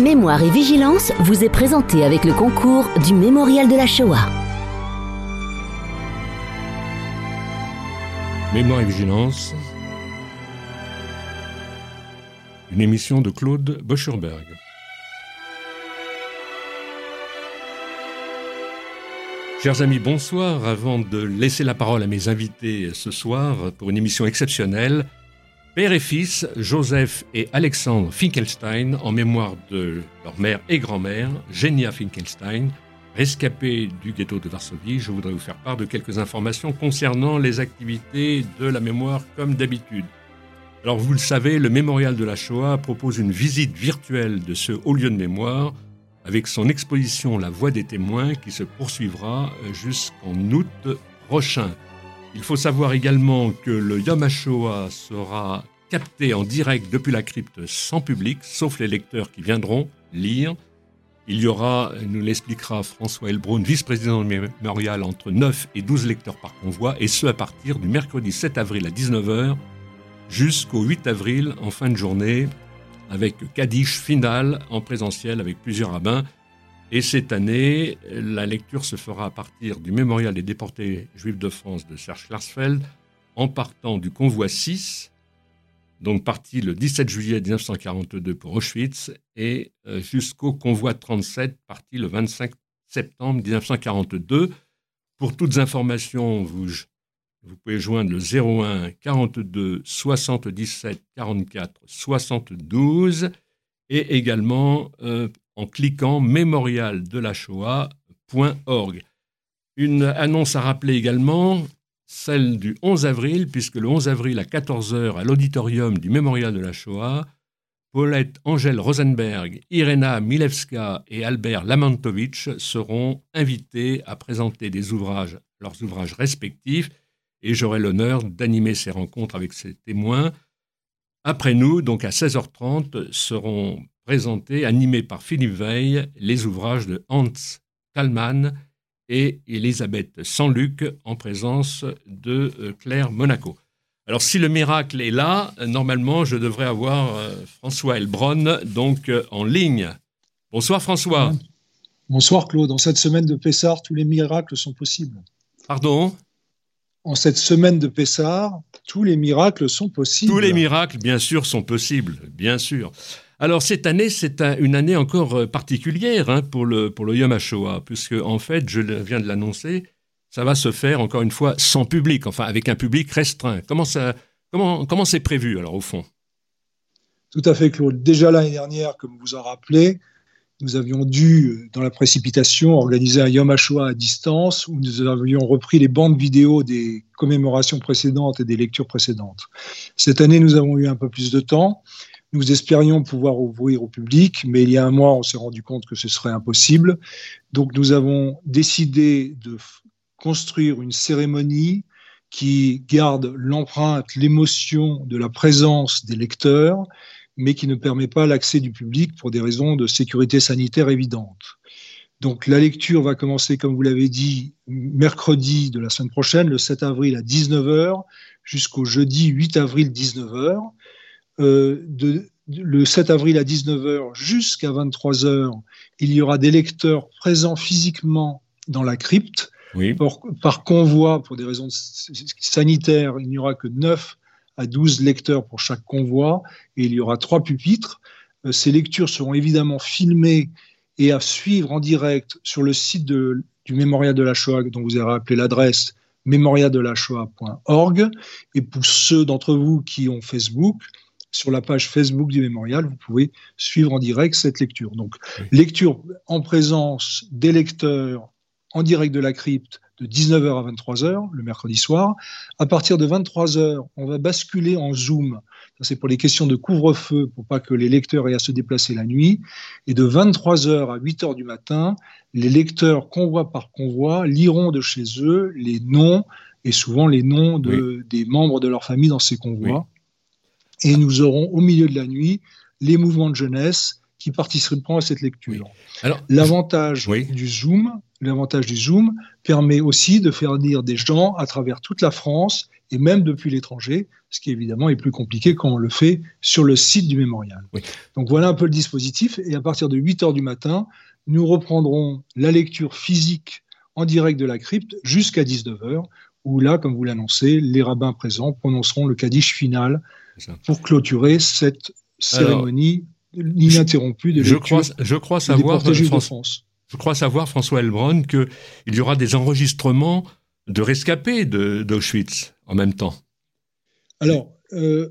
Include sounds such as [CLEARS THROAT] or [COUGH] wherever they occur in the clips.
Mémoire et Vigilance vous est présenté avec le concours du Mémorial de la Shoah. Mémoire et Vigilance, une émission de Claude Boscherberg. Chers amis, bonsoir. Avant de laisser la parole à mes invités ce soir pour une émission exceptionnelle, Père et fils, Joseph et Alexandre Finkelstein, en mémoire de leur mère et grand-mère, Genia Finkelstein, rescapés du ghetto de Varsovie, je voudrais vous faire part de quelques informations concernant les activités de la mémoire comme d'habitude. Alors vous le savez, le mémorial de la Shoah propose une visite virtuelle de ce haut lieu de mémoire avec son exposition La Voix des témoins qui se poursuivra jusqu'en août prochain. Il faut savoir également que le Yom sera capté en direct depuis la crypte sans public, sauf les lecteurs qui viendront lire. Il y aura, nous l'expliquera François Elbrun, vice-président du mémorial, entre 9 et 12 lecteurs par convoi, et ce à partir du mercredi 7 avril à 19h jusqu'au 8 avril en fin de journée, avec Kaddish final en présentiel avec plusieurs rabbins. Et cette année, la lecture se fera à partir du mémorial des déportés juifs de France de Serge Klarsfeld, en partant du convoi 6, donc parti le 17 juillet 1942 pour Auschwitz, et euh, jusqu'au convoi 37, parti le 25 septembre 1942. Pour toutes informations, vous, pouvez joindre le 01 42 77 44 72 et également euh, en cliquant mémorialdelashoah.org. Une annonce à rappeler également, celle du 11 avril, puisque le 11 avril à 14h à l'auditorium du Mémorial de la Shoah, Paulette Angèle Rosenberg, Irena Milewska et Albert Lamantovitch seront invités à présenter des ouvrages, leurs ouvrages respectifs, et j'aurai l'honneur d'animer ces rencontres avec ces témoins. Après nous, donc à 16h30, seront présenté, animé par Philippe Veil, les ouvrages de Hans Kallmann et Elisabeth Sanluc en présence de euh, Claire Monaco. Alors si le miracle est là, normalement je devrais avoir euh, François Elbron donc euh, en ligne. Bonsoir François. Bonsoir Claude. En cette semaine de Pessard, tous les miracles sont possibles. Pardon? En cette semaine de Pessard, tous les miracles sont possibles. Tous les miracles, bien sûr, sont possibles, bien sûr. Alors cette année, c'est une année encore euh, particulière hein, pour, le, pour le Yom HaShoah, puisque en fait, je viens de l'annoncer, ça va se faire encore une fois sans public, enfin avec un public restreint. Comment ça, comment, comment c'est prévu alors au fond? Tout à fait, Claude. Déjà l'année dernière, comme vous en rappelez, nous avions dû, euh, dans la précipitation, organiser un Yom HaShoah à distance où nous avions repris les bandes vidéo des commémorations précédentes et des lectures précédentes. Cette année, nous avons eu un peu plus de temps nous espérions pouvoir ouvrir au public, mais il y a un mois, on s'est rendu compte que ce serait impossible. Donc nous avons décidé de construire une cérémonie qui garde l'empreinte, l'émotion de la présence des lecteurs, mais qui ne permet pas l'accès du public pour des raisons de sécurité sanitaire évidentes. Donc la lecture va commencer, comme vous l'avez dit, mercredi de la semaine prochaine, le 7 avril à 19h, jusqu'au jeudi 8 avril 19h. Euh, de, le 7 avril à 19h jusqu'à 23h, il y aura des lecteurs présents physiquement dans la crypte. par convoi, pour des raisons sanitaires, il n'y aura que 9 à 12 lecteurs pour chaque convoi et il y aura trois pupitres. Euh, ces lectures seront évidemment filmées et à suivre en direct sur le site du Mémorial de la Shoah, dont vous avez rappelé l'adresse mémorialdelashoah.org. Et pour ceux d'entre vous qui ont Facebook, sur la page Facebook du mémorial, vous pouvez suivre en direct cette lecture. Donc, lecture en présence des lecteurs en direct de la crypte de 19h à 23h le mercredi soir. À partir de 23h, on va basculer en Zoom. Ça, c'est pour les questions de couvre-feu, pour pas que les lecteurs aient à se déplacer la nuit. Et de 23h à 8h du matin, les lecteurs, convoi par convoi, liront de chez eux les noms et souvent les noms de, des membres de leur famille dans ces convois. Et nous aurons au milieu de la nuit les mouvements de jeunesse qui participeront à cette lecture. L'avantage du Zoom, l'avantage du Zoom permet aussi de faire venir des gens à travers toute la France et même depuis l'étranger, ce qui évidemment est plus compliqué quand on le fait sur le site du mémorial. Donc voilà un peu le dispositif et à partir de 8 heures du matin, nous reprendrons la lecture physique en direct de la crypte jusqu'à 19 heures où là, comme vous l'annoncez, les rabbins présents prononceront le kaddish final pour clôturer cette cérémonie ininterrompue de je crois, je crois savoir, France. Je crois savoir, François Elbron, qu'il y aura des enregistrements de rescapés d'Auschwitz en même temps. Alors, euh,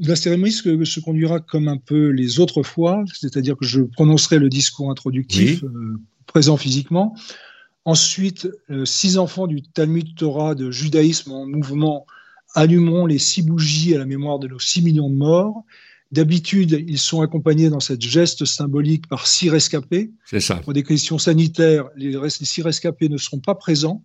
la cérémonie se, conduira comme un peu les autres fois, c'est-à-dire que je prononcerai le discours introductif euh, présent physiquement. Ensuite, euh, six enfants du Talmud Torah de judaïsme en mouvement allumeront les six bougies à la mémoire de nos six millions de morts. D'habitude, ils sont accompagnés dans cette geste symbolique par six rescapés. C'est ça. Pour des questions sanitaires, les, six rescapés ne seront pas présents.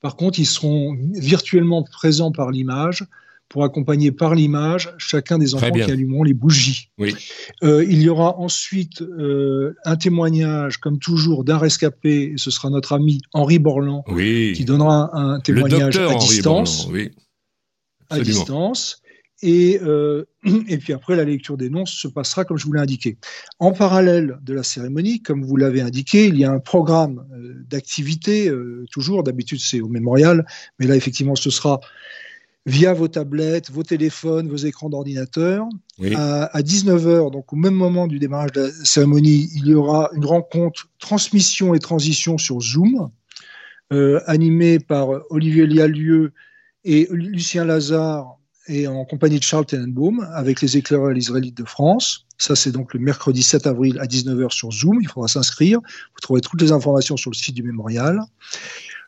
Par contre, ils seront virtuellement présents par l'image pour accompagner par l'image chacun des enfants qui allumeront les bougies. Oui. Euh, il y aura ensuite euh, un témoignage, comme toujours, d'un rescapé, et ce sera notre ami Henri Borland qui donnera un, témoignage à distance. oui. À distance. Et, euh, [CLEARS THROAT] et puis après, la lecture des noms se passera comme je vous l'ai indiqué. En parallèle de la cérémonie, comme vous l'avez indiqué, il y a un programme d'activité, toujours, d'habitude c'est au mémorial, mais là effectivement ce sera via vos tablettes, vos téléphones, vos écrans d'ordinateur. À, 19h, donc au même moment du démarrage de la cérémonie, il y aura une rencontre transmission et transition sur Zoom, euh, animée par Olivier Lialieu et Lucien Lazare, et en compagnie de Charles Tenenbaum, avec les éclaireurs israélites de France. Ça, c'est donc le mercredi 7 avril à 19h sur Zoom. Il faudra s'inscrire. Vous trouverez toutes les informations sur le site du mémorial.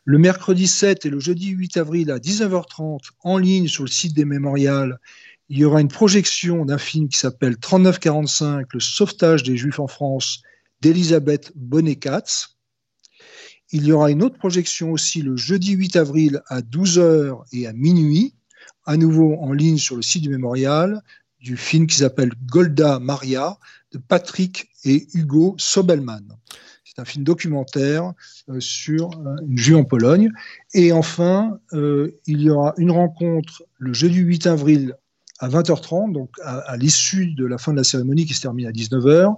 Le mercredi 7 et le jeudi 8 avril à 19h30, en ligne sur le site des mémorials, il y aura une projection d'un film qui s'appelle 3945, Le sauvetage des Juifs en France, d'Elisabeth Bonnet-Katz. Il y aura une autre projection aussi le jeudi 8 avril à 12h et à minuit, à nouveau en ligne sur le site du mémorial, du film qui s'appelle Golda Maria de Patrick et Hugo Sobelman un film documentaire euh, sur euh, une juive en Pologne. Et enfin, euh, il y aura une rencontre le jeudi 8 avril à 20h30, donc à, l'issue de la fin de la cérémonie qui se termine à 19h.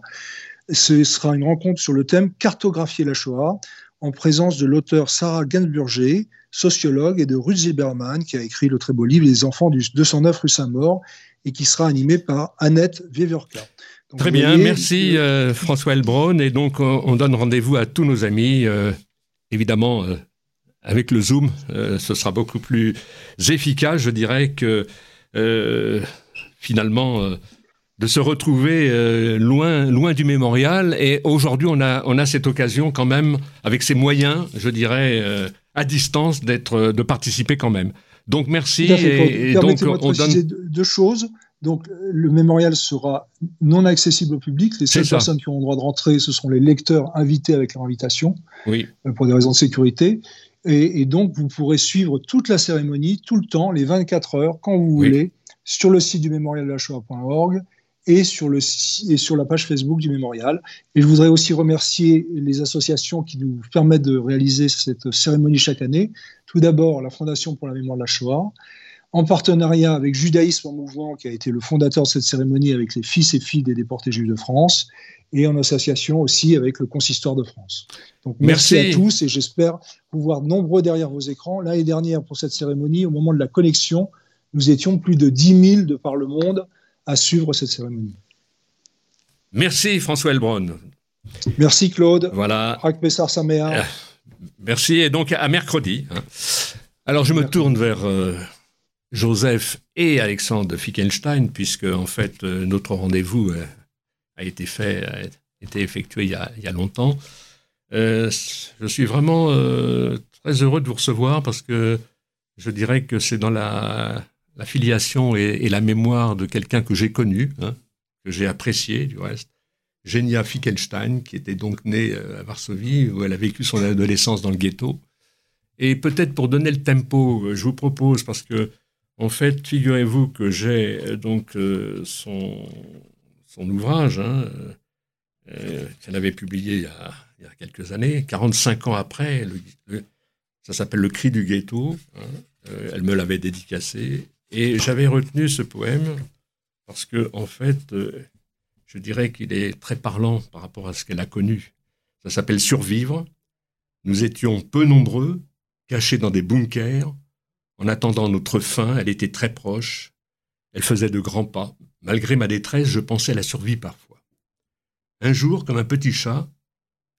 Ce sera une rencontre sur le thème Cartographier la Shoah en présence de l'auteur Sarah Gainsburger, sociologue, et de Ruth Zilberman, qui a écrit le très beau livre Les enfants du 209 rue Saint-Maur, et qui sera animé par Annette Weverka. Très bien, merci euh, François Elbron. Et donc, on, donne rendez-vous à tous nos amis. Euh, évidemment, euh, avec le Zoom, ce sera beaucoup plus efficace, je dirais, que finalement de se retrouver loin, loin du mémorial. Et aujourd'hui, on a, on a cette occasion quand même, avec ces moyens, je dirais, à distance, d'être, de participer quand même. Donc merci. et, donc on donne deux choses. Donc, le mémorial sera non accessible au public. Les seules personnes qui auront le droit de rentrer, ce seront les lecteurs invités avec leur invitation, oui. Euh, pour des raisons de sécurité. Et, donc, vous pourrez suivre toute la cérémonie, tout le temps, les 24 heures, quand vous voulez, sur le site du mémorial de la Shoah.org et sur, le, et sur la page Facebook du mémorial. Et je voudrais aussi remercier les associations qui nous permettent de réaliser cette cérémonie chaque année. Tout d'abord, la Fondation pour la mémoire de la Shoah, en partenariat avec Judaïsme en mouvement, qui a été le fondateur de cette cérémonie avec les fils et filles des déportés juifs de France, et en association aussi avec le Consistoire de France. Donc merci, à tous et j'espère vous voir nombreux derrière vos écrans. L'année dernière, pour cette cérémonie, au moment de la connexion, nous étions plus de 10 000 de par le monde à suivre cette cérémonie. Merci François Elbron. Merci Claude. Voilà. Euh, merci et donc à mercredi. Hein. Alors je me tourne vers... Euh, Joseph et Alexandre Fickenstein, puisque en fait euh, notre rendez-vous euh, a été fait, a été effectué il y a, longtemps. Je suis vraiment très heureux de vous recevoir parce que je dirais que c'est dans la, filiation et, la mémoire de quelqu'un que j'ai connu, hein, que j'ai apprécié du reste. Genia Fickenstein, qui était donc née à Varsovie, où elle a vécu son adolescence dans le ghetto. Et peut-être pour donner le tempo, je vous propose, parce que en fait, figurez-vous que j'ai euh, donc euh, son, son ouvrage, hein, euh, qu'elle avait publié il y, a, quelques années, 45 ans après. ça s'appelle Le cri du ghetto. Hein. Euh, elle me l'avait dédicacé. Et j'avais retenu ce poème parce que, en fait, euh, je dirais qu'il est très parlant par rapport à ce qu'elle a connu. Ça s'appelle Survivre. Nous étions peu nombreux, cachés dans des bunkers. En attendant notre fin, elle était très proche. Elle faisait de grands pas. Malgré ma détresse, je pensais à la survie parfois. Un jour, comme un petit chat,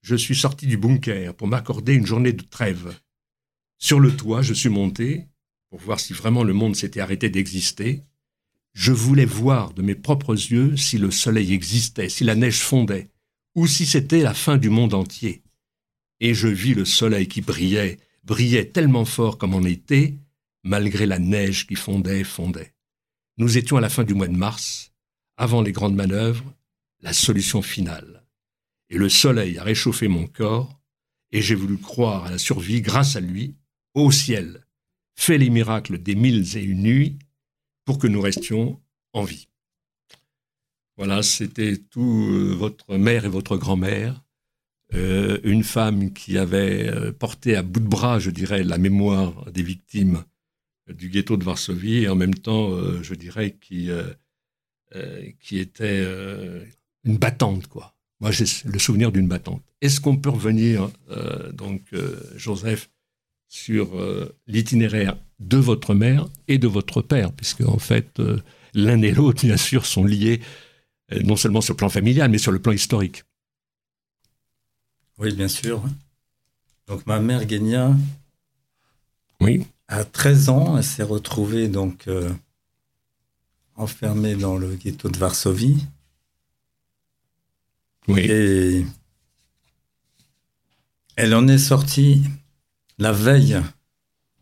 je suis sorti du bunker pour m'accorder une journée de trêve. Sur le toit, je suis monté pour voir si vraiment le monde s'était arrêté d'exister. Je voulais voir de mes propres yeux si le soleil existait, si la neige fondait, ou si c'était la fin du monde entier. Et je vis le soleil qui brillait, brillait tellement fort comme en été, malgré la neige qui fondait, fondait. Nous étions à la fin du mois de mars, avant les grandes manœuvres, la solution finale. Et le soleil a réchauffé mon corps, et j'ai voulu croire à la survie grâce à lui, au ciel, fait les miracles des mille et une nuits pour que nous restions en vie. Voilà, c'était tout euh, votre mère et votre grand-mère, euh, une femme qui avait euh, porté à bout de bras, je dirais, la mémoire des victimes du ghetto de Varsovie et en même temps, je dirais, qui, qui était une battante, quoi. Moi, j'ai le souvenir d'une battante. Est-ce qu'on peut revenir, donc, Joseph, sur l'itinéraire de votre mère et de votre père, puisque en fait, l'un et l'autre, bien sûr, sont liés non seulement sur le plan familial, mais sur le plan historique. Oui, bien sûr. Donc ma mère Guénia, oui. À 13 ans, elle s'est retrouvée donc euh, enfermée dans le ghetto de Varsovie. Oui. Et elle en est sortie la veille,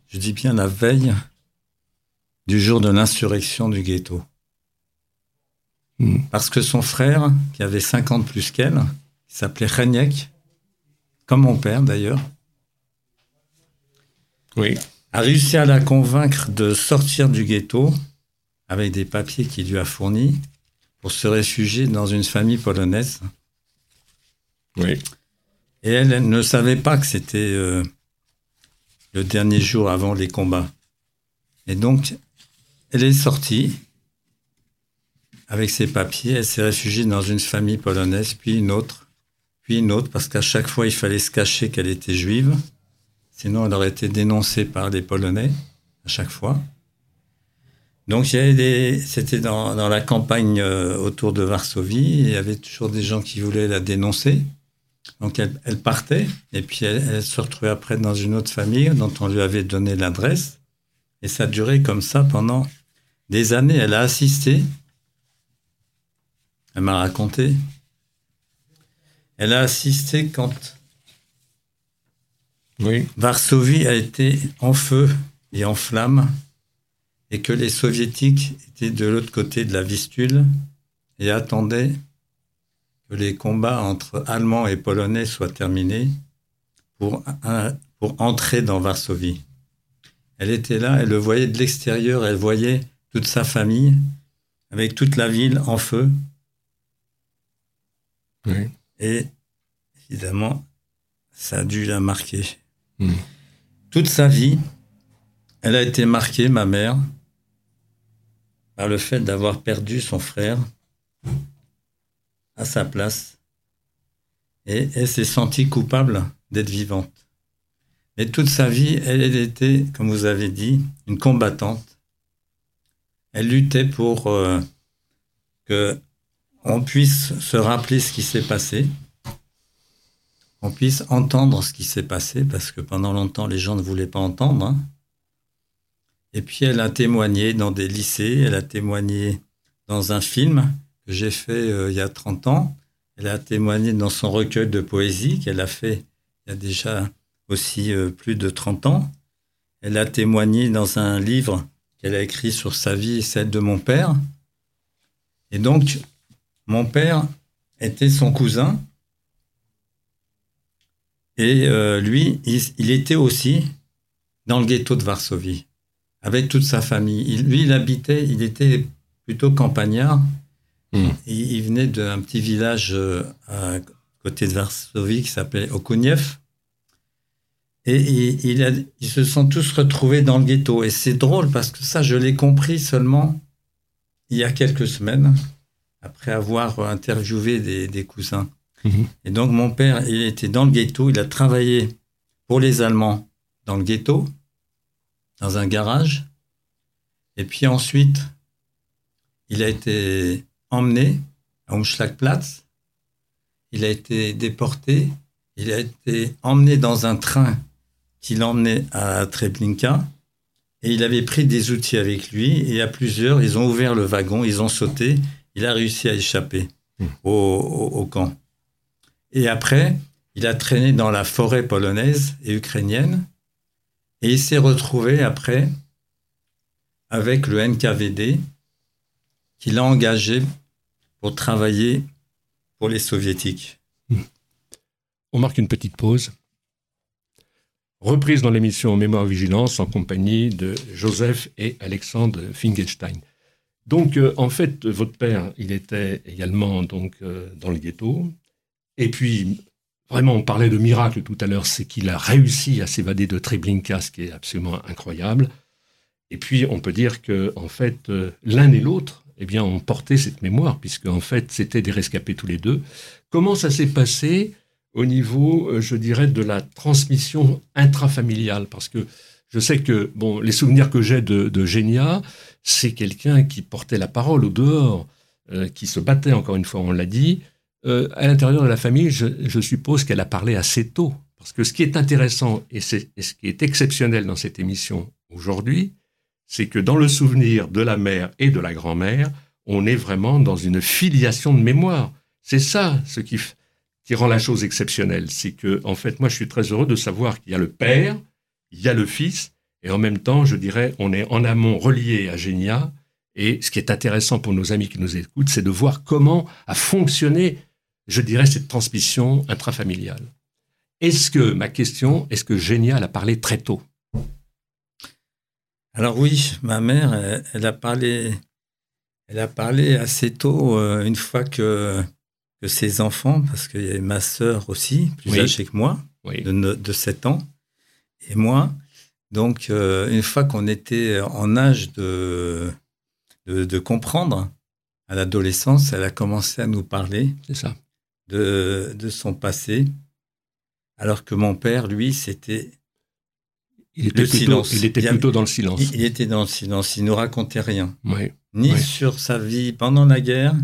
je dis bien la veille, du jour de l'insurrection du ghetto. Hmm. Parce que son frère, qui avait 50 plus qu'elle, qui s'appelait Reniek, comme mon père d'ailleurs, oui a réussi à la convaincre de sortir du ghetto avec des papiers qu'il lui a fournis pour se réfugier dans une famille polonaise. Oui. Et elle, ne savait pas que c'était euh, le dernier jour avant les combats. Et donc, elle est sortie avec ses papiers. Elle s'est réfugiée dans une famille polonaise, puis une autre, puis une autre, parce qu'à chaque fois, il fallait se cacher qu'elle était juive. Sinon, elle aurait été dénoncée par les Polonais à chaque fois. Donc, c'était dans, la campagne euh, autour de Varsovie. il y avait toujours des gens qui voulaient la dénoncer. Donc, elle, partait. Et puis, elle, se retrouvait après dans une autre famille dont on lui avait donné l'adresse. Et ça duré comme ça pendant des années. Elle a assisté. Elle m'a raconté. Elle a assisté quand Varsovie a été en feu et en flammes et que les soviétiques étaient de l'autre côté de la Vistule et attendaient que les combats entre Allemands et Polonais soient terminés pour, pour entrer dans Varsovie. Elle était là, elle le voyait de l'extérieur, elle voyait toute sa famille avec toute la ville en feu. Et évidemment, ça a dû la marquer. Hmm. Toute sa vie, elle a été marquée, ma mère, par le fait d'avoir perdu son frère à sa place. Et elle s'est sentie coupable d'être vivante. Mais toute sa vie, elle, était, comme vous avez dit, une combattante. Elle luttait pour euh, que on puisse se rappeler ce qui s'est passé, on puisse entendre ce qui s'est passé, parce que pendant longtemps, les gens ne voulaient pas entendre. Hein. Et puis, elle a témoigné dans des lycées, elle a témoigné dans un film j'ai fait euh, il y a 30 ans, elle a témoigné dans son recueil de poésie qu'elle a fait il y a déjà aussi euh, plus de 30 ans. Elle a témoigné dans un livre qu'elle a écrit sur sa vie et celle de mon père. Et donc, mon père était son cousin, et euh, lui, il, était aussi dans le ghetto de Varsovie, avec toute sa famille. lui, il habitait, il était plutôt campagnard. Hmm. Il, venait d'un petit village euh, côté de Varsovie, qui s'appelait Okuniev. Et, ils se sont tous retrouvés dans le ghetto. Et c'est drôle parce que ça, je l'ai compris seulement il y a quelques semaines, après avoir interviewé des, cousins. Mhm. Et donc, mon père, il était dans le ghetto, il a travaillé pour les Allemands dans le ghetto, dans un garage. Et puis ensuite, il a été emmené à Umschlagplatz. Il a été déporté. Il a été emmené dans un train qui l'emmenait à Treblinka. Et il avait pris des outils avec lui. Et à plusieurs, ils ont ouvert le wagon, ils ont sauté. Il a réussi à échapper hmm. au, camp. Et après, il a traîné dans la forêt polonaise et ukrainienne. Et il s'est retrouvé après avec le NKVD qu'il a engagé pour travailler pour les soviétiques. On marque une petite pause. Reprise dans l'émission Mémoire Vigilance en compagnie de Joseph et Alexandre Finkelstein. Donc, euh, en fait, votre père, il était également donc euh, dans le ghetto. Et puis, vraiment, on parlait de miracle tout à l'heure, c'est qu'il a réussi à s'évader de Treblinka, ce qui est absolument incroyable. Et puis, on peut dire que, en fait, euh, l'un et l'autre, eh bien, ont porté cette mémoire, puisque en fait, c'était des rescapés tous les deux. Comment ça s'est passé au niveau, euh, je dirais, de la transmission intrafamiliale? Parce que je sais que, bon, les souvenirs que j'ai de, de Génia, c'est quelqu'un qui portait la parole au dehors, euh, qui se battait, encore une fois, on l'a dit. Euh, à l'intérieur de la famille, je, suppose qu'elle a parlé assez tôt. Parce que ce qui est intéressant et, et ce qui est exceptionnel dans cette émission aujourd'hui, c'est que dans le souvenir de la mère et de la grand-mère, on est vraiment dans une filiation de mémoire. C'est ça ce qui, qui rend la chose exceptionnelle. C'est que, en fait, moi, je suis très heureux de savoir qu'il y a le père, il y a le fils, et en même temps, je dirais, on est en amont relié à Génia. Et ce qui est intéressant pour nos amis qui nous écoutent, c'est de voir comment a fonctionné, je dirais, cette transmission intrafamiliale. Est-ce que, ma question, est-ce que Génia a parlé très tôt? Alors oui, ma mère, elle, a parlé, elle a parlé assez tôt, euh, une fois que, que ses enfants, parce qu'il y avait ma sœur aussi, plus âgée que moi, de, de 7 ans, et moi. Donc, euh, une fois qu'on était en âge de, de, comprendre, à l'adolescence, elle a commencé à nous parler ça. De, de son passé, alors que mon père, lui, c'était il était, plutôt, il était plutôt dans le silence. Il, était dans le silence. Il ne nous racontait rien. Ni sur sa vie pendant la guerre,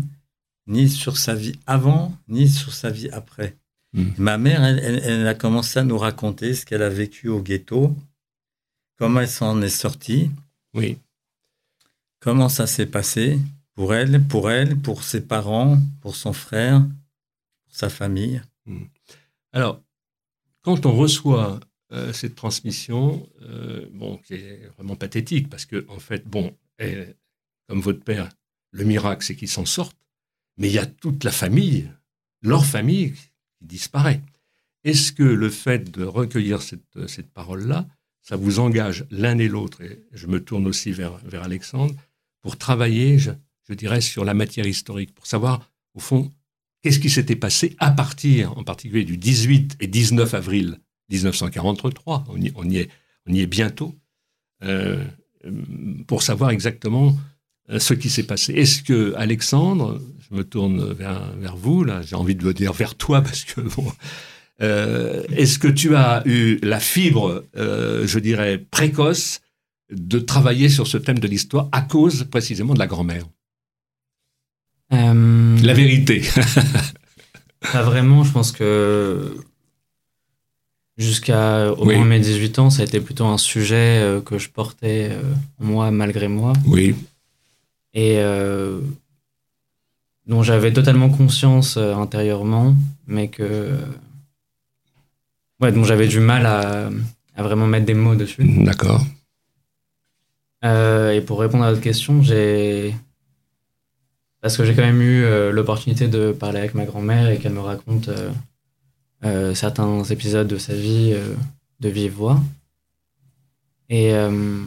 ni sur sa vie avant, ni sur sa vie après. Hmm. Ma mère, elle, a commencé à nous raconter ce qu'elle a vécu au ghetto, comment elle s'en est sortie. Oui. Comment ça s'est passé pour elle, pour elle, pour ses parents, pour son frère, pour sa famille. Hmm. Alors, quand on reçoit euh, cette transmission, euh, bon, qui est vraiment pathétique, parce que, en fait, bon, comme votre père, le miracle, c'est qu'il s'en sorte, mais il y a toute la famille, leur famille, qui disparaît. Est-ce que le fait de recueillir cette, cette parole-là, ça vous engage l'un et l'autre, et je me tourne aussi vers, vers Alexandre, pour travailler, je dirais, sur la matière historique, pour savoir, au fond, qu'est-ce qui s'était passé à partir, en particulier, du 18 et 19 avril 1943, on y, on y, est, on y est bientôt, euh, pour savoir exactement euh, ce qui s'est passé. Est-ce que, Alexandre, je me tourne vers, vers vous, là, j'ai envie de vous dire vers toi, [LAUGHS] parce que bon, euh, est-ce que tu as eu la fibre, je dirais, précoce de travailler sur ce thème de l'histoire à cause précisément de la grand-mère? La vérité. Pas vraiment, je pense que Jusqu'à au moins mes 18 ans, ça a été plutôt un sujet euh, que je portais euh, moi malgré moi. Oui. Et euh, dont j'avais totalement conscience intérieurement, mais que. Ouais, dont j'avais du mal à, à, vraiment mettre des mots dessus. D'accord. et pour répondre à votre question, j'ai. Parce que j'ai quand même eu l'opportunité de parler avec ma grand-mère et qu'elle me raconte euh, certains épisodes de sa vie euh, de vive voix. Et euh,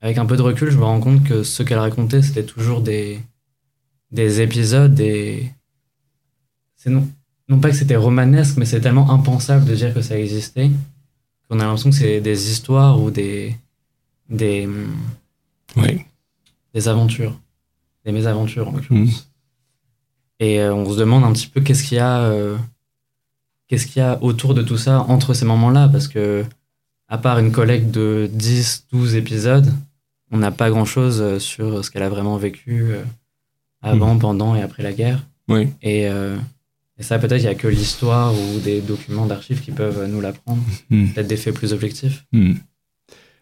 avec un peu de recul, je me rends compte que ce qu'elle racontait, c'était toujours des, des épisodes, des. C'est non. non pas que c'était romanesque, mais c'est tellement impensable de dire que ça existait qu'on a l'impression que c'est des histoires ou des des Oui. des aventures, des mésaventures en Mhm. l'occurrence. Et euh, on se demande un petit peu qu'est-ce qu'il y a, euh, qu'est-ce qu'il y a autour de tout ça entre ces moments-là, parce que à part une collecte de 10, 12 épisodes, on n'a pas grand-chose euh, sur ce qu'elle a vraiment vécu euh, avant, Mhm. pendant et après la guerre. Oui. Et, euh, et ça, peut-être, il n'y a que l'histoire ou des documents d'archives qui peuvent nous l'apprendre. Mhm. Peut-être des faits plus objectifs. Hmm.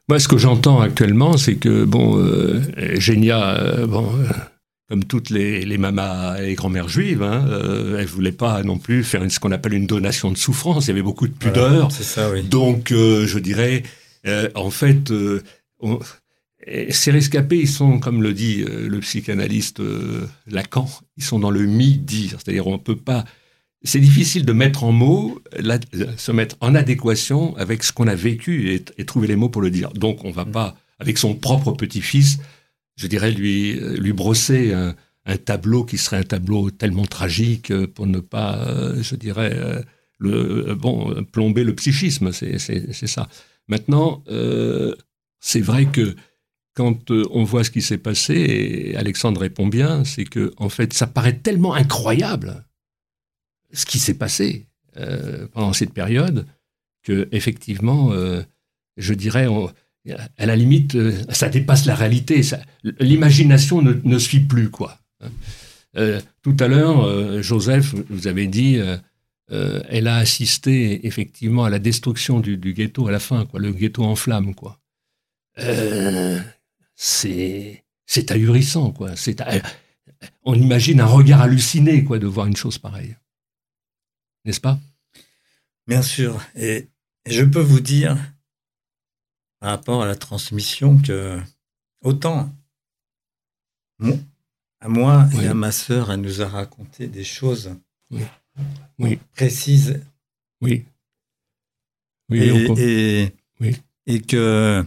Moi, ce que j'entends actuellement, c'est que, bon, euh, Génia, euh, bon, comme toutes les, les mamas et grand-mères juives, hein, euh, elle voulait pas non plus faire une- ce qu'on appelle une donation de souffrance. Il y avait beaucoup de Voilà, pudeur. c'est ça, oui. Donc, euh, je dirais, euh, en fait, on- et ces rescapés, ils sont, comme le dit le psychanalyste Lacan, ils sont dans le mi-dire. C'est-à-dire, on peut pas. C'est difficile de mettre en mots, la- se mettre en adéquation avec ce qu'on a vécu et, et trouver les mots pour le dire. Donc, on va pas, avec son propre petit-fils, je dirais, lui, lui brosser un, tableau qui serait un tableau tellement tragique euh, pour ne pas, euh, je dirais, euh, le, bon, plomber le psychisme, c'est ça. Maintenant, c'est vrai que quand on voit ce qui s'est passé, et Alexandre répond bien, c'est que en fait, ça paraît tellement incroyable ce qui s'est passé pendant cette période que effectivement, je dirais, à la limite, euh, ça dépasse la réalité. L'imagination ne, suit plus quoi. Euh, tout à l'heure, euh, Joseph, vous avez dit, elle a assisté effectivement à la destruction du, du ghetto à la fin, quoi, le ghetto en flammes, quoi. C'est c'est ahurissant, quoi. On imagine un regard halluciné, quoi, de voir une chose pareille, n'est-ce pas? Bien sûr. Et je peux vous dire, par rapport à la transmission, que autant à moi Oui. et à ma sœur, elle nous a raconté des choses Oui. Oui. précises Oui. Et, on- et, Oui. et que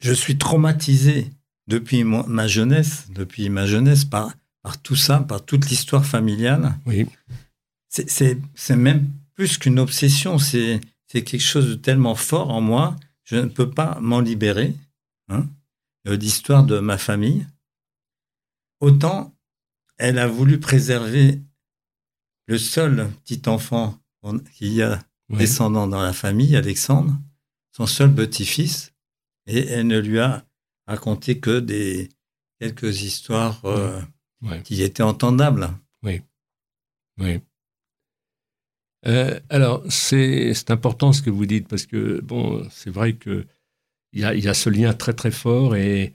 je suis traumatisé depuis ma jeunesse, depuis ma jeunesse par, par tout ça, par toute l'histoire familiale. oui. C'est- même plus qu'une obsession, c'est quelque chose de tellement fort en moi, je ne peux pas m'en libérer. Hein, euh, L'histoire de ma famille. Autant elle a voulu préserver le seul petit enfant qu'il y a oui. descendant dans la famille, Alexandre, son seul petit-fils, et elle ne lui a raconté que des quelques histoires euh, qui étaient entendables. Oui. Euh, alors, c'est important ce que vous dites, parce que, bon, c'est vrai que il y a, y a ce lien très très fort, et,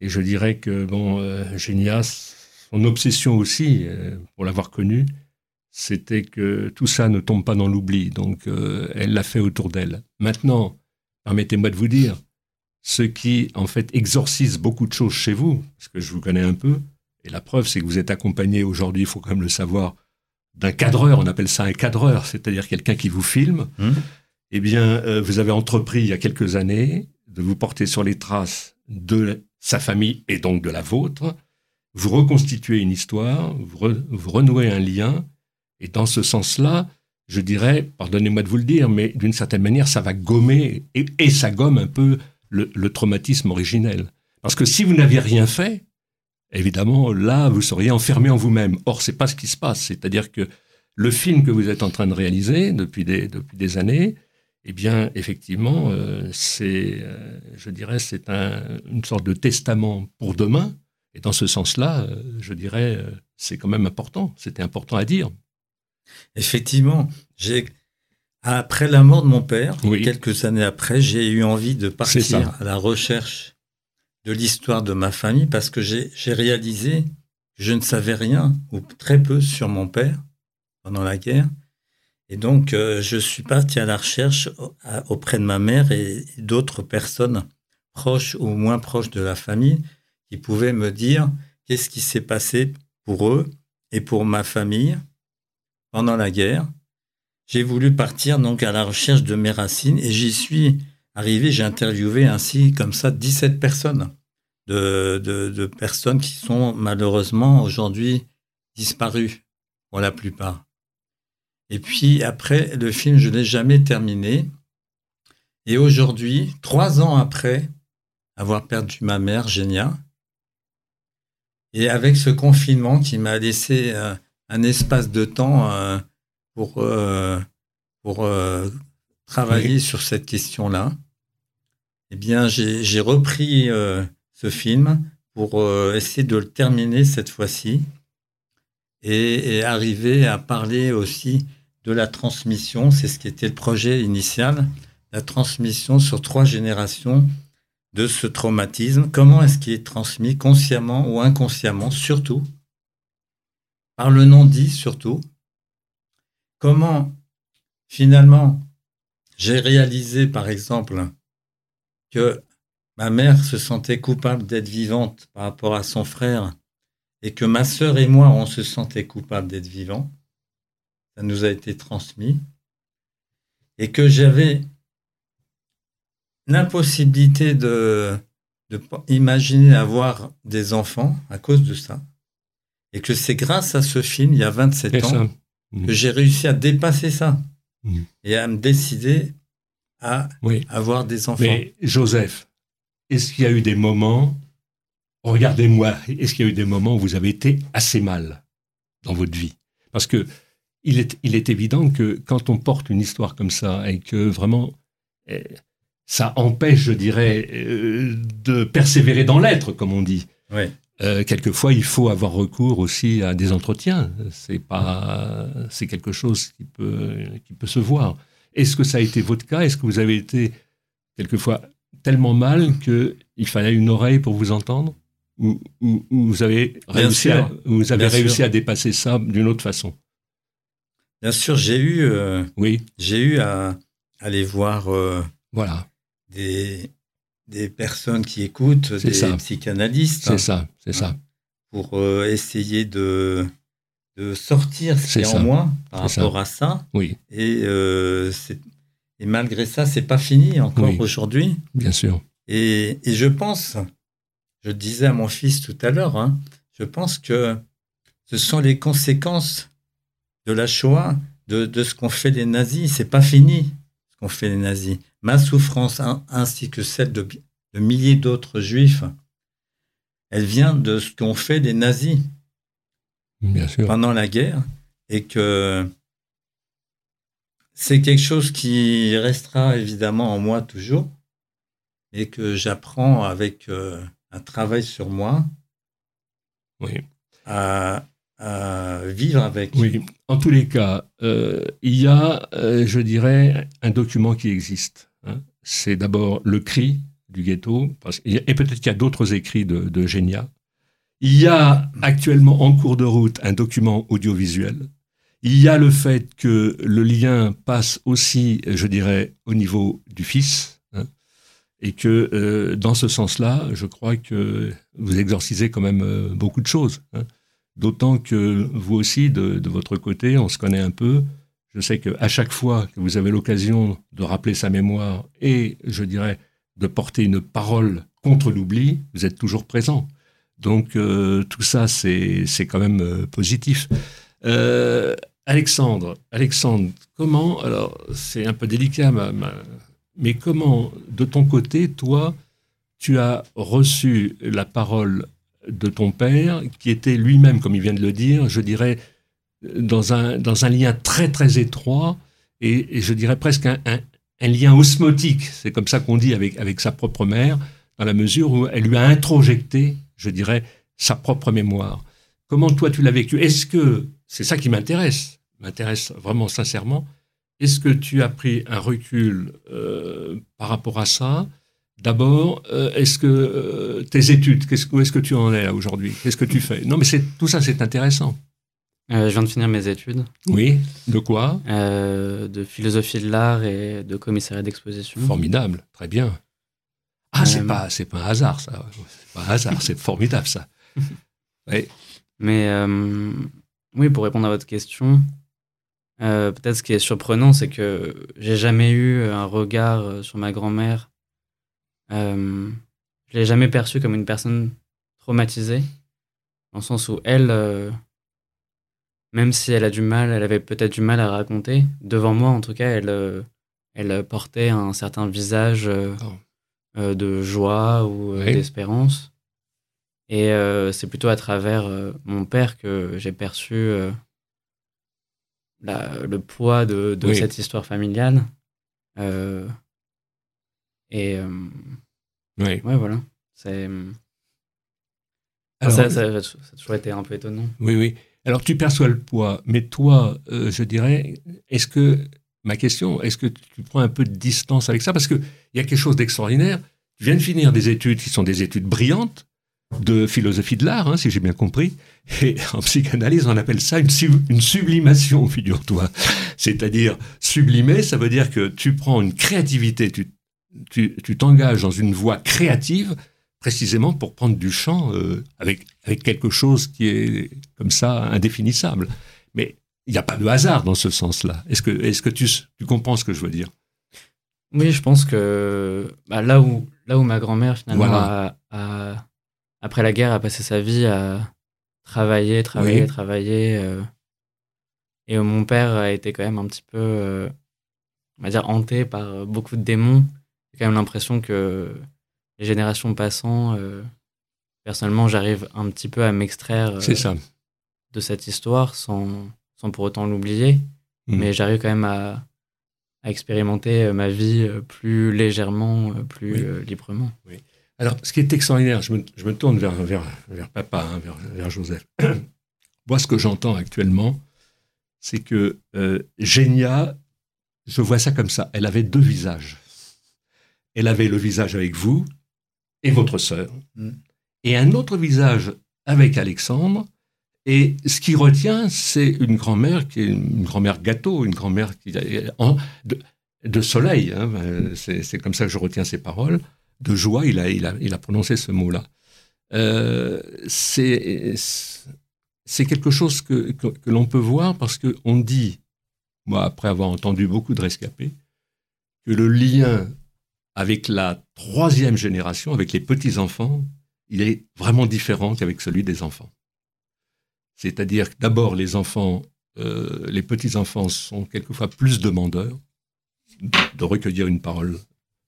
je dirais que, bon, euh, Génia, son obsession aussi, euh, pour l'avoir connu, c'était que tout ça ne tombe pas dans l'oubli, donc euh, elle l'a fait autour d'elle. Maintenant, permettez-moi de vous dire, ce qui, en fait, exorcise beaucoup de choses chez vous, parce que je vous connais un peu, et la preuve, c'est que vous êtes accompagné aujourd'hui, il faut quand même le savoir, d'un cadreur, on appelle ça un cadreur, c'est-à-dire quelqu'un qui vous filme. Hmm. Eh bien, euh, vous avez entrepris il y a quelques années de vous porter sur les traces de sa famille et donc de la vôtre. Vous reconstituez une histoire, vous, re- vous renouez un lien, et dans ce sens-là, je dirais, pardonnez-moi de vous le dire, mais d'une certaine manière, ça va gommer, et, et ça gomme un peu le, le traumatisme originel. Parce que si vous n'aviez rien fait, évidemment, là, vous seriez enfermé en vous-même. Or, c'est pas ce qui se passe. C'est-à-dire que le film que vous êtes en train de réaliser depuis des, depuis des années, eh bien, effectivement, euh, c'est, euh, je dirais, c'est un- une sorte de testament pour demain. Et dans ce sens-là, euh, je dirais, c'est quand même important. C'était important à dire. Effectivement, j'ai après la mort de mon père, Oui. quelques années après, j'ai eu envie de partir à la recherche de l'histoire de ma famille parce que j'ai réalisé que je ne savais rien ou très peu sur mon père pendant la guerre. Et donc, euh, je suis parti à la recherche auprès de ma mère et d'autres personnes proches ou moins proches de la famille qui pouvaient me dire qu'est-ce qui s'est passé pour eux et pour ma famille pendant la guerre. J'ai voulu partir donc à la recherche de mes racines et j'y suis arrivé. J'ai interviewé ainsi comme ça 17 personnes, de, de, de personnes qui sont malheureusement aujourd'hui disparues pour la plupart. Et puis après, le film, je ne l'ai jamais terminé. Et aujourd'hui, trois ans après avoir perdu ma mère, Génia, et avec ce confinement qui m'a laissé euh, un espace de temps euh, pour, euh, pour travailler sur cette question-là, eh bien, j'ai repris ce film pour essayer de le terminer cette fois-ci et, et, arriver à parler aussi de la transmission. C'est ce qui était le projet initial, la transmission sur trois générations de ce traumatisme, comment est-ce qu'il est transmis consciemment ou inconsciemment, surtout, par le non-dit surtout, comment finalement j'ai réalisé par exemple que ma mère se sentait coupable d'être vivante par rapport à son frère et que ma sœur et moi on se sentait coupable d'être vivants, ça nous a été transmis, et que j'avais l'impossibilité de, de imaginer avoir des enfants à cause de ça. Et que c'est grâce à ce film, il y a 27 ans, mmh. que j'ai réussi à dépasser ça mmh. et à me décider à avoir des enfants. Mais Joseph, est-ce qu'il y a eu des moments, regardez-moi, est-ce qu'il y a eu des moments où vous avez été assez mal dans votre vie? Parce que il est, il est évident que quand on porte une histoire comme ça et que vraiment eh, ça empêche, je dirais, euh, de persévérer dans l'être, comme on dit. Euh, quelquefois, il faut avoir recours aussi à des entretiens. C'est pas, c'est quelque chose qui peut, qui peut se voir. Est-ce que ça a été votre cas? Est-ce que vous avez été quelquefois tellement mal que il fallait une oreille pour vous entendre? Ou, vous avez réussi, à, vous avez réussi à dépasser ça d'une autre façon? Bien sûr, j'ai eu, euh, oui, j'ai eu à aller voir. voilà des, des personnes qui écoutent, des psychanalystes. C'est ça, c'est ça. Pour euh, essayer de, de sortir ce en moi par rapport à ça. Oui. Et, euh, et malgré ça, c'est pas fini encore aujourd'hui. Bien sûr. Et, et, je pense, je disais à mon fils tout à l'heure, hein, je pense que ce sont les conséquences de la Shoah, de, de ce qu'ont fait les nazis. C'est pas fini ce qu'ont fait les nazis ma souffrance ainsi que celle de, milliers d'autres juifs, elle vient de ce qu'ont fait les nazis pendant la guerre et que c'est quelque chose qui restera évidemment en moi toujours et que j'apprends avec euh, un travail sur moi à, vivre avec. Oui, en tous les cas, euh, il y a, euh, je dirais, un document qui existe Hein. c'est d'abord le cri du ghetto, et peut-être qu'il y a d'autres écrits de, de Génia. Il y a actuellement en cours de route un document audiovisuel. Il y a le fait que le lien passe aussi, je dirais, au niveau du fils, hein, et que euh, dans ce sens-là, je crois que vous exorcisez quand même euh, beaucoup de choses. Hein. D'autant que vous aussi, de, votre côté, on se connaît un peu, je sais qu'à chaque fois que vous avez l'occasion de rappeler sa mémoire et, je dirais, de porter une parole contre l'oubli, vous êtes toujours présent. Donc euh, tout ça, c'est quand même euh, positif. Euh, Alexandre, Alexandre, comment, alors c'est un peu délicat, mais comment, de ton côté, toi, tu as reçu la parole de ton père, qui était lui-même, comme il vient de le dire, je dirais, dans un, dans un lien très très étroit et, je dirais presque un, un, lien osmotique, c'est comme ça qu'on dit avec, avec sa propre mère, dans la mesure où elle lui a introjecté, je dirais, sa propre mémoire. Comment toi tu l'as vécu? Est-ce que, c'est ça qui m'intéresse, m'intéresse vraiment sincèrement, est-ce que tu as pris un recul euh, par rapport à ça? D'abord, euh, est-ce que euh, tes études, qu'est-ce, où est-ce que tu en es là aujourd'hui? Qu'est-ce que tu fais? Non, mais c'est, tout ça, c'est intéressant. Je viens de finir mes études. Oui, de quoi? De philosophie de l'art et de commissariat d'exposition. Formidable, très bien. Ah, c'est euh, pas, c'est pas un hasard ça. C'est pas un hasard, c'est [LAUGHS] formidable ça. Oui. Mais oui, pour répondre à votre question, peut-être ce qui est surprenant, c'est que j'ai jamais eu un regard sur ma grand-mère. je l'ai jamais perçue comme une personne traumatisée, dans le sens où elle même si elle a du mal, elle avait peut-être du mal à raconter, devant moi en tout cas, elle, elle portait un certain visage oh. De joie ou d'espérance. Et c'est plutôt à travers mon père que j'ai perçu le poids de, cette histoire familiale. Euh, et euh, ouais. voilà. C'est. ça, ça, a toujours été un peu étonnant. Oui, oui. Alors tu perçois le poids, mais toi, euh, je dirais, est-ce que, ma question, est-ce que tu prends un peu de distance avec ça? Parce qu'il y a quelque chose d'extraordinaire. Tu viens de finir des études qui sont des études brillantes, de philosophie de l'art, hein, si j'ai bien compris. Et [LAUGHS] en psychanalyse, on appelle ça une, sublimation, [LAUGHS] figure-toi. C'est-à-dire, sublimer, ça veut dire que tu prends une créativité, tu t'engages dans une voie créative, précisément pour prendre du champ euh, avec, avec quelque chose qui est comme ça indéfinissable. Il n'y a pas de hasard dans ce sens-là. Est-ce que, est -ce que tu, tu comprends ce que je veux dire? Oui, je pense que bah, là, où, là où ma grand-mère, finalement, a après la guerre, a passé sa vie à travailler, travailler, travailler. Euh, et mon père a été quand même un petit peu, euh, on va dire, hanté par beaucoup de démons. J'ai quand même l'impression que les générations passant, euh, personnellement, j'arrive un petit peu à m'extraire de cette histoire sans, sans pour autant l'oublier. Mmh. Mais j'arrive quand même à, à, expérimenter ma vie plus légèrement, plus librement. Oui. Alors, ce qui est extraordinaire, je me, tourne vers, vers, vers papa, hein, vers, Joseph. [CLEARS THROAT] Moi, ce que j'entends actuellement, c'est que euh, Génia, je vois ça comme ça, elle avait deux visages. Elle avait le visage avec vous et votre sœur, mm. et un autre visage avec Alexandre. Et ce qui retient, c'est une grand-mère qui est une grand-mère gâteau, une grand-mère qui de, soleil. Hein, c'est comme ça que je retiens ses paroles de joie, il a prononcé ce mot-là. Euh, c'est quelque chose que, que, l'on peut voir parce qu'on dit, moi, après avoir entendu beaucoup de rescapés, que le lien avec la troisième génération, avec les petits-enfants, il est vraiment différent qu'avec celui des enfants. C'est-à-dire que d'abord, les enfants, euh, les petits-enfants sont quelquefois plus demandeurs de recueillir une parole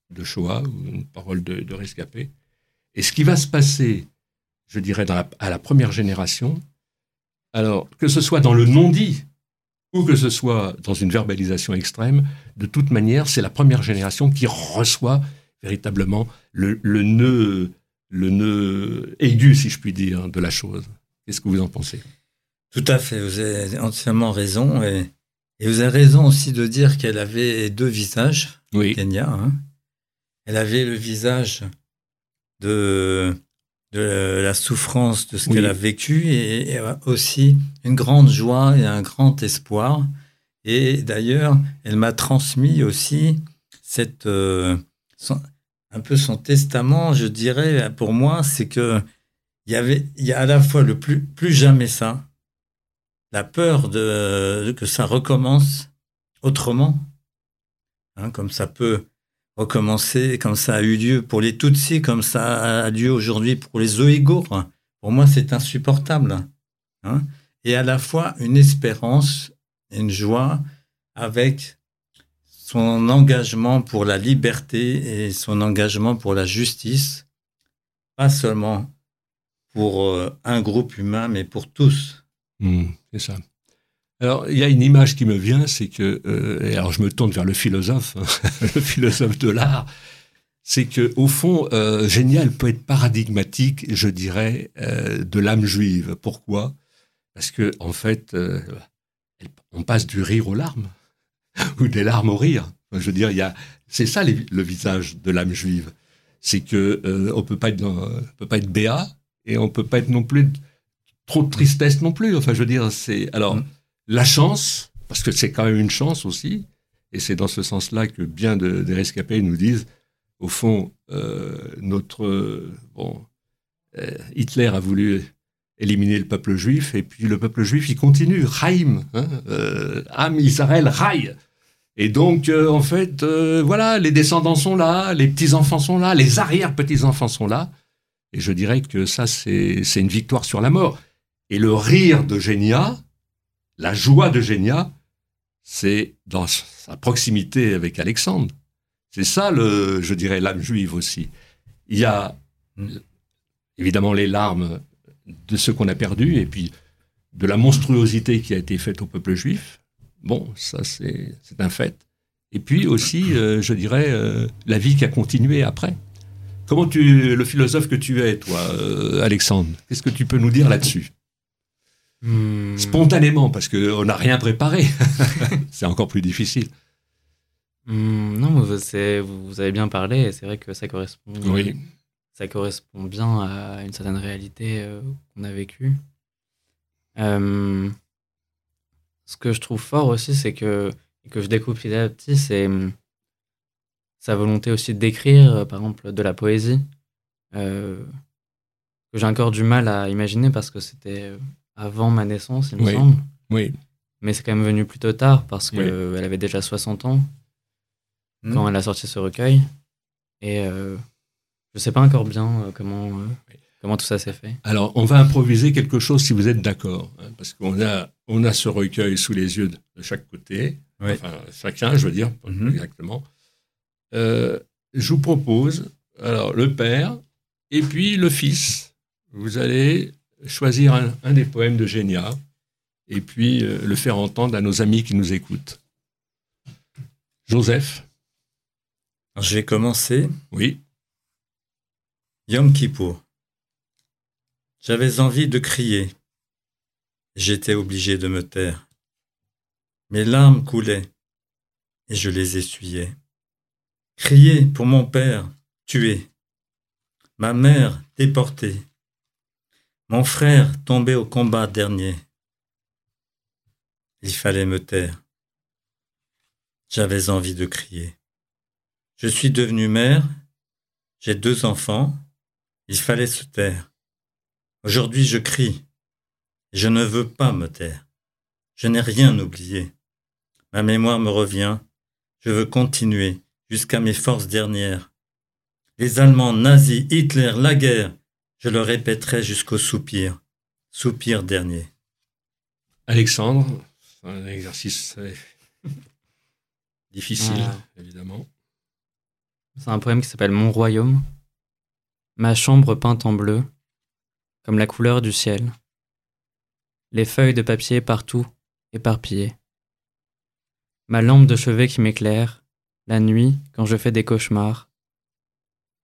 de Shoah ou une parole de, rescapé. Et ce qui va se passer, je dirais, à la première génération, alors que ce soit dans le non-dit ou que ce soit dans une verbalisation extrême, de toute manière, c'est la première génération qui reçoit véritablement le, nœud, le nœud aigu, si je puis dire, de la chose. Qu'est-ce que vous en pensez? Tout à fait, vous avez entièrement raison. Et, vous avez raison aussi de dire qu'elle avait deux visages, oui. Kenya. Hein. Elle avait le visage de, de la souffrance de ce qu'elle a vécu et, aussi une grande joie et un grand espoir. Et d'ailleurs, elle m'a transmis aussi cette, euh, un peu son testament, je dirais, pour moi, c'est que il y avait, il y a à la fois le plus, plus jamais ça, la peur de, que ça recommence autrement, hein, comme ça peut recommencer comme ça a eu lieu pour les Tutsis, comme ça a lieu aujourd'hui pour les Ouïghours. Pour moi, c'est insupportable. Hein. et à la fois une espérance, une joie avec son engagement pour la liberté et son engagement pour la justice, pas seulement pour euh, un groupe humain, mais pour tous. Mmh, c'est ça. Alors, il y a une image qui me vient, c'est que, euh, et alors je me tourne vers le philosophe, hein, [LAUGHS] le philosophe de l'art, c'est que au fond, euh, Génial peut être paradigmatique, je dirais, euh, de l'âme juive. Pourquoi? Parce que en fait, on passe du rire aux larmes, [LAUGHS] ou des larmes au rire. je veux dire, il y a, c'est ça le visage de l'âme juive. C'est que on peut pas être, peut pas être béat et on peut pas être non plus trop de tristesse non plus. Enfin, je veux dire, c'est alors. Mm la chance, parce que c'est quand même une chance aussi, et c'est dans ce sens-là que bien de, des rescapés nous disent, au fond, euh, notre bon, euh, Hitler a voulu éliminer le peuple juif, et puis le peuple juif, il continue, Chaim, hein, euh, Am Israël, Rai. Et donc, en fait, voilà, les descendants sont là, les petits-enfants sont là, les arrière-petits-enfants sont là. Et je dirais que ça, c'est une victoire sur la mort. Et le rire de Génia, la joie de Génia, c'est dans sa proximité avec Alexandre. C'est ça, le, je dirais, l'âme juive aussi. Il y a évidemment les larmes de ce qu'on a perdu et puis de la monstruosité qui a été faite au peuple juif. Bon, ça c'est un fait. Et puis aussi, euh, je dirais, euh, la vie qui a continué après. Comment tu, le philosophe que tu es, toi, euh, Alexandre, qu'est-ce que tu peux nous dire là-dessus? Hmm. Spontanément, parce qu'on n'a rien préparé. [LAUGHS] c'est encore plus difficile. Hmm, non, vous, vous, avez bien parlé, et c'est vrai que ça correspond, oui. ça correspond bien à une certaine réalité qu'on a vécue. ce que je trouve fort aussi, c'est que que je découvre petit à petit, c'est hum, sa volonté aussi d'écrire, euh, par exemple, de la poésie, euh, que j'ai encore du mal à imaginer parce que c'était euh, avant ma naissance, il me semble. Oui. Mais c'est quand même venu plutôt tard parce qu'elle elle avait déjà 60 ans hmm. quand elle a sorti ce recueil. Et je ne sais pas encore bien comment, comment tout ça s'est fait. Alors, on va improviser quelque chose si vous êtes d'accord. Hein, parce qu'on a, on a ce recueil sous les yeux de chaque côté. Enfin, chacun, je veux dire, mhm. exactement. Euh, je vous propose, alors, le père et puis le fils. Vous allez choisir un, des poèmes de Génia et puis euh, le faire entendre à nos amis qui nous écoutent. Joseph. je vais commencer. Oui. Yom Kippour. J'avais envie de crier. J'étais obligé de me taire. Mes larmes coulaient, et je les essuyais. Crier pour mon père, tué. Ma mère, déportée. Mon frère, tombé au combat dernier. Il fallait me taire. J'avais envie de crier. Je suis devenue mère, j'ai deux enfants, il fallait se taire. Aujourd'hui je crie, je ne veux pas me taire. Je n'ai rien oublié. Ma mémoire me revient. Je veux continuer jusqu'à mes forces dernières. Les Allemands, nazis, Hitler, la guerre, je le répéterai jusqu'au soupir. Soupir dernier. Alexandre, un exercice [LAUGHS] difficile, évidemment. C'est un poème qui s'appelle Mon royaume. Ma chambre peinte en bleu, comme la couleur du ciel. Les feuilles de papier partout, éparpillées ma lampe de chevet qui m'éclaire, la nuit quand je fais des cauchemars.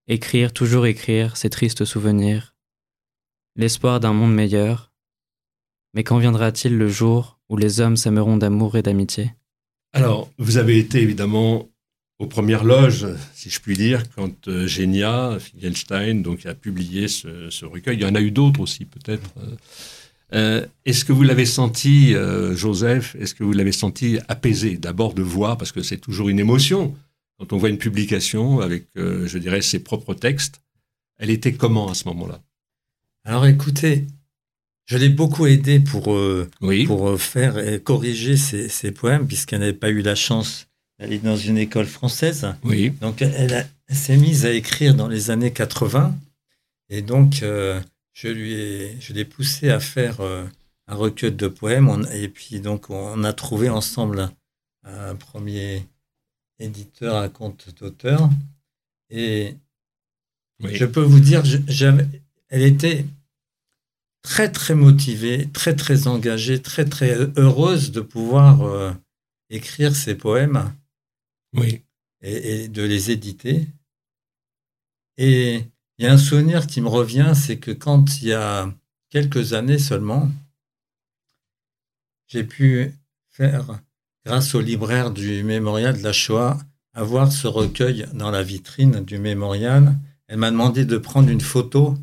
Écrire, toujours écrire ces tristes souvenirs, l'espoir d'un monde meilleur. Mais quand viendra-t-il le jour où les hommes s'aimeront d'amour et d'amitié? Alors, vous avez été évidemment aux premières loges, si je puis dire, quand euh, Genia Finkelstein donc, a publié ce, recueil. Il y en a eu d'autres aussi, peut-être. Euh, euh, est-ce que vous l'avez senti, euh, Joseph, est-ce que vous l'avez senti apaisé? D'abord de voir, parce que c'est toujours une émotion, quand on voit une publication avec, euh, je dirais, ses propres textes. Elle était comment à ce moment-là? Alors écoutez, je l'ai beaucoup aidé pour, pour faire et corriger ses, poèmes, puisqu'elle n'avait pas eu la chance d'aller dans une école française. Oui. Donc elle, s'est mise à écrire dans les années 80. Et donc je lui ai, je l'ai poussé à faire euh, un recueil de poèmes. et puis donc on a trouvé ensemble un, premier éditeur à compte d'auteur. Et je peux vous dire, elle était très très motivée, très très engagée, très très heureuse de pouvoir euh, écrire ses poèmes. Oui. Et, et, de les éditer. Et il y a un souvenir qui me revient, c'est que quand il y a quelques années seulement, j'ai pu faire, grâce au libraire du mémorial de la Shoah, avoir ce recueil dans la vitrine du mémorial. Elle m'a demandé de prendre une photo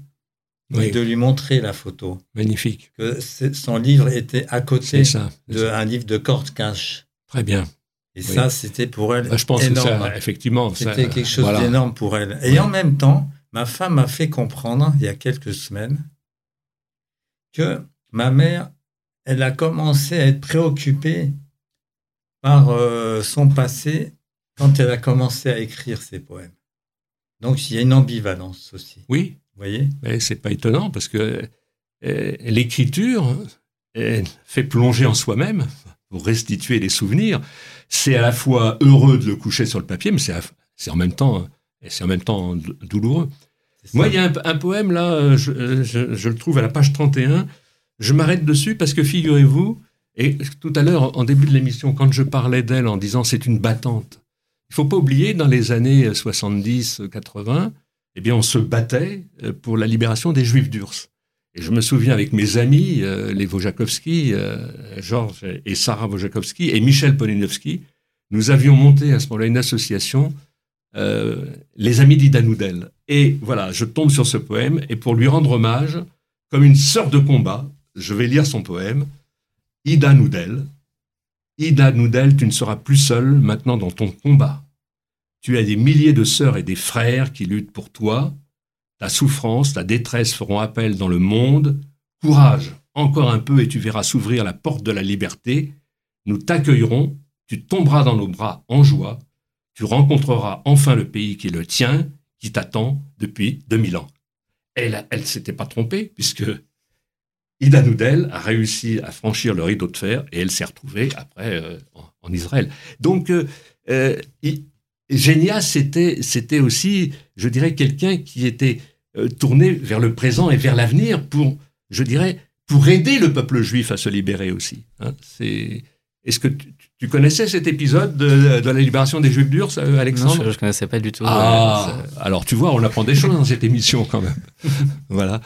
et de lui montrer la photo. Magnifique. Que son livre était à côté d'un livre de Kurt Cash. Très bien. Et ça, c'était pour elle. Bah, je pense énorme. que ça, effectivement, c'était quelque chose d'énorme pour elle. Et en même temps, ma femme m'a fait comprendre il y a quelques semaines que ma mère, elle a commencé à être préoccupée par euh, son passé quand elle a commencé à écrire ses poèmes. Donc il y a une ambivalence aussi. Oui. Vous voyez? Mais c'est pas étonnant parce que euh, l'écriture fait plonger en soi-même pour restituer les souvenirs. C'est à la fois heureux de le coucher sur le papier, mais c'est en même temps, c'est en même temps douloureux. Moi, il y a un, poème là, euh, je, je, le trouve à la page 31. Je m'arrête dessus parce que figurez-vous, et tout à l'heure, en début de l'émission, quand je parlais d'elle en disant c'est une battante, il faut pas oublier, dans les années 70-80, eh bien, on se battait euh, pour la libération des Juifs d'Urs. Et je me souviens avec mes amis, euh, les Wojakowski, euh, Georges et Sarah Wojakowski et Michel Polinowski, nous avions monté à ce moment-là une association, les Amis d'Ida Noudel. Et voilà, je tombe sur ce poème, et pour lui rendre hommage, comme une sœur de combat, je vais lire son poème. Ida Noudel, Ida Noudel, tu ne seras plus seule maintenant dans ton combat. Tu as des milliers de sœurs et des frères qui luttent pour toi. Ta souffrance, ta détresse feront appel dans le monde. Courage, encore un peu et tu verras s'ouvrir la porte de la liberté. Nous t'accueillerons, tu tomberas dans nos bras en joie. Tu rencontreras enfin le pays qui le tien, qui t'attend depuis 2000 ans. Elle, elle s'était pas trompée, puisque Ida Noudel a réussi à franchir le rideau de fer et elle s'est retrouvée après euh, en, Israël. Donc, euh, euh Génia, c'était, c'était aussi, je dirais, quelqu'un qui était euh, tourné vers le présent et vers l'avenir pour, je dirais, pour aider le peuple juif à se libérer aussi. Hein. c'est, est-ce que tu, connaissais cet épisode de, la libération des Juifs durs, Alexandre? Non, je ne connaissais pas du tout. Ah, alors tu vois, on apprend des choses dans cette émission quand même. [LAUGHS] voilà.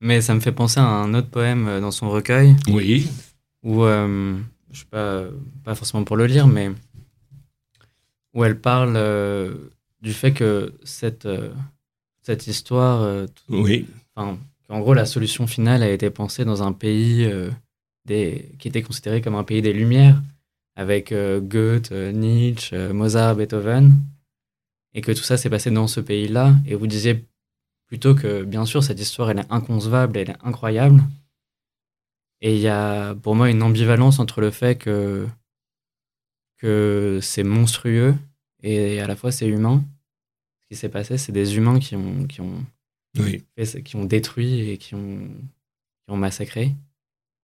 Mais ça me fait penser à un autre poème euh, dans son recueil. Oui. Où, euh, je sais pas, pas forcément pour le lire, mais où elle parle euh, du fait que cette, cette histoire. oui. Enfin, en gros, la solution finale a été pensée dans un pays des, qui était considéré comme un pays des Lumières, avec Goethe, Nietzsche, Mozart, Beethoven, et que tout ça s'est passé dans ce pays-là. Et vous disiez Plutôt que, bien sûr, cette histoire, elle est inconcevable, elle est incroyable. Et il y a pour moi une ambivalence entre le fait que, que c'est monstrueux et à la fois c'est humain. Ce qui s'est passé, c'est des humains qui ont, qui, ont, qui ont détruit et qui ont, qui ont massacré.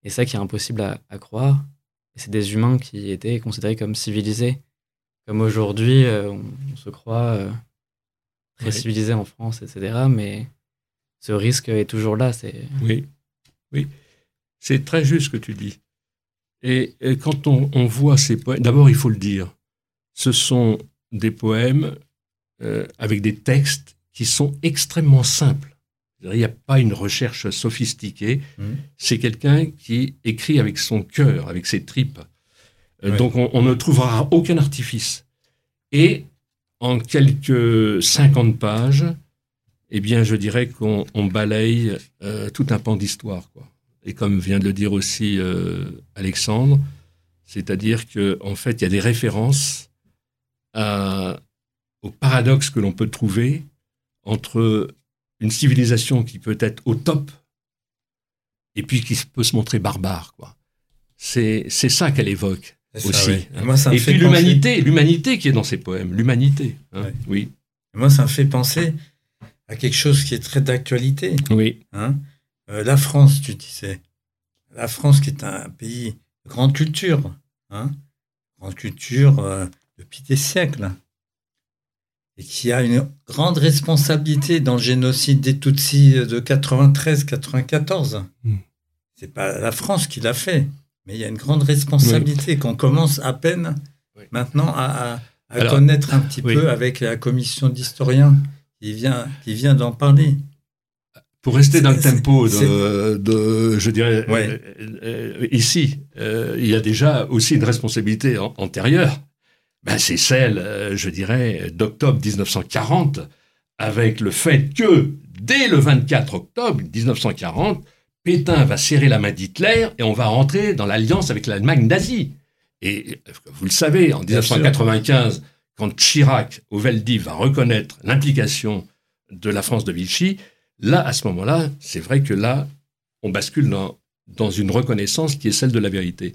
Et ça qui est impossible à, croire. Et c'est des humains qui étaient considérés comme civilisés. Comme aujourd'hui, euh, on, se croit euh, très civilisé en France, etc. Mais ce risque est toujours là. C'est... Oui, oui. C'est très juste ce que tu dis. Et, quand on, voit ces poèmes, d'abord il faut le dire, ce sont des poèmes euh, avec des textes qui sont extrêmement simples. Il n'y a pas une recherche sophistiquée. Mmh. C'est quelqu'un qui écrit avec son cœur, avec ses tripes. Euh, donc on, on, ne trouvera aucun artifice. Et en quelques 50 pages, eh bien, je dirais qu'on balaye euh, tout un pan d'histoire. Et comme vient de le dire aussi euh, Alexandre, c'est-à-dire qu'en en fait, il y a des références au paradoxe que l'on peut trouver entre une civilisation qui peut être au top et puis qui peut se montrer barbare. C'est ça qu'elle évoque aussi. Hein. et puis l'humanité, l'humanité qui est dans ces poèmes, l'humanité. Hein. Oui. moi, ça me fait penser à quelque chose qui est très d'actualité. Oui. Hein. Euh, la France, tu disais. La France qui est un pays de grande culture. Grande culture euh, depuis des siècles. Et qui a une grande responsabilité dans le génocide des Tutsis de 93-94. Hmm. C'est pas la France qui l'a fait. Mais il y a une grande responsabilité qu'on commence à peine maintenant à, connaître un petit peu avec la commission d'historiens qui vient, qui vient d'en parler. Pour rester dans le tempo de, je dirais, euh, euh, ici, euh, il y a déjà aussi une responsabilité antérieure. Ben, c'est celle, je dirais, d'octobre 1940, avec le fait que, dès le 24 octobre 1940, Pétain va serrer la main d'Hitler et on va rentrer dans l'alliance avec l'Allemagne nazie. Et vous le savez, en 1995, quand Chirac, au Veldiv, va reconnaître l'implication de la France de Vichy, là, à ce moment-là, c'est vrai que là, on bascule dans, dans une reconnaissance qui est celle de la vérité.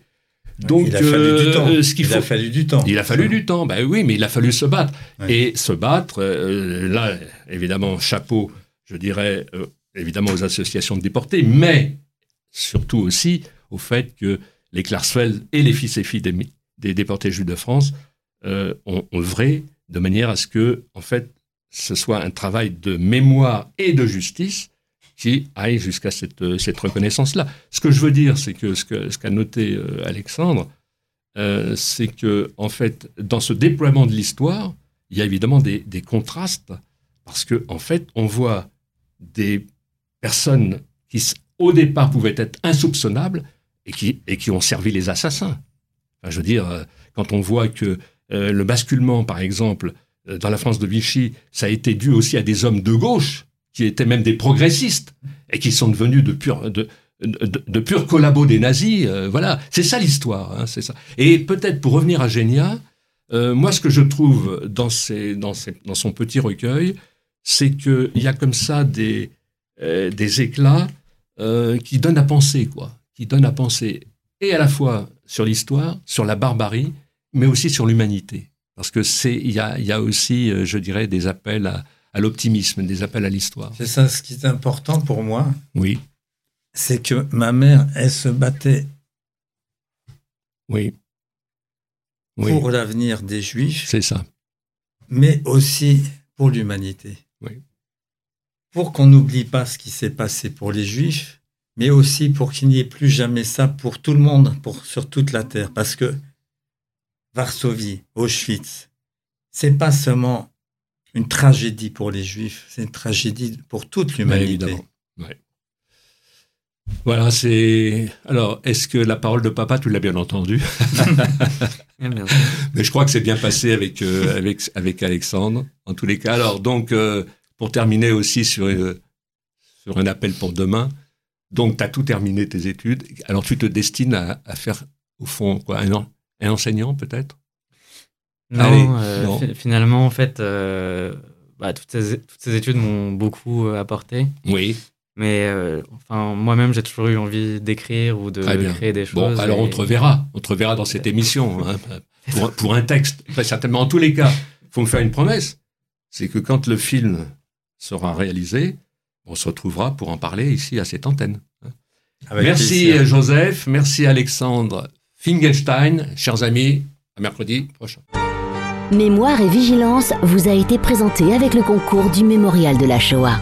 Donc, il a fallu du temps. Euh, ce il a fallu du temps. Il a fallu du temps. Ben oui, mais il a fallu se battre. Et se battre, euh, là, évidemment, chapeau, je dirais, euh, évidemment aux associations de déportés, mais surtout aussi au fait que les Klarsfeld et les fils et filles des, déportés juifs de France euh, ont œuvré de manière à ce que, en fait, ce soit un travail de mémoire et de justice qui aille jusqu'à cette, cette reconnaissance-là. Ce que je veux dire, c'est que ce qu'a noté euh, Alexandre, euh, c'est que, en fait, dans ce déploiement de l'histoire, il y a évidemment des, des contrastes, parce qu'en en fait, on voit des personnes qui, au départ, pouvaient être insoupçonnables et qui, et qui ont servi les assassins. Je veux dire, euh, quand on voit que euh, le basculement, par exemple, euh, dans la France de Vichy, ça a été dû aussi à des hommes de gauche, qui étaient même des progressistes, et qui sont devenus de purs de, de, collabos des nazis. voilà, c'est ça l'histoire. Hein, c'est ça. Et peut-être pour revenir à Génia, moi, ce que je trouve dans, ces, dans, ces, dans son petit recueil, c'est qu'il y a comme ça des, des éclats qui donnent à penser, quoi qui donne à penser et à la fois sur l'histoire, sur la barbarie, mais aussi sur l'humanité. Parce que c'est, il y a, y a, aussi, euh, je dirais, des appels à, à l'optimisme, des appels à l'histoire. C'est ça, ce qui est important pour moi. Oui. C'est que ma mère, elle se battait. Oui. oui. Pour l'avenir des Juifs. C'est ça. Mais aussi pour l'humanité. Oui. Pour qu'on n'oublie pas ce qui s'est passé pour les Juifs, mais aussi pour qu'il n'y ait plus jamais ça pour tout le monde, pour, sur toute la Terre. Parce que Varsovie, Auschwitz, c'est pas seulement une tragédie pour les Juifs, c'est une tragédie pour toute l'humanité. Ouais. Voilà, c'est. Alors, est-ce que la parole de papa, tu l'as bien entendu? [LAUGHS] Mais je crois que c'est bien passé avec, euh, avec, avec Alexandre, en tous les cas. Alors, donc, euh, pour terminer aussi sur, euh, sur un appel pour demain, donc, tu as tout terminé tes études. Alors, tu te destines à, faire, au fond, quoi, un, un enseignant peut-être? Non, euh, finalement, en fait, euh, bah, toutes, ces, toutes, ces, études m'ont beaucoup apporté. Oui. Mais enfin, moi-même, j'ai toujours eu envie d'écrire ou de créer des choses. Bon, alors on te reverra. On te reverra dans cette émission [LAUGHS] hein, pour, pour, un texte. Très certainement, en tous les cas, il faut me faire une promesse. C'est que quand le film sera réalisé, on se retrouvera pour en parler ici à cette antenne. merci Joseph, merci Alexandre Fingelstein, chers amis, à mercredi prochain. Mémoire et vigilance vous a été présenté avec le concours du Mémorial de la Shoah.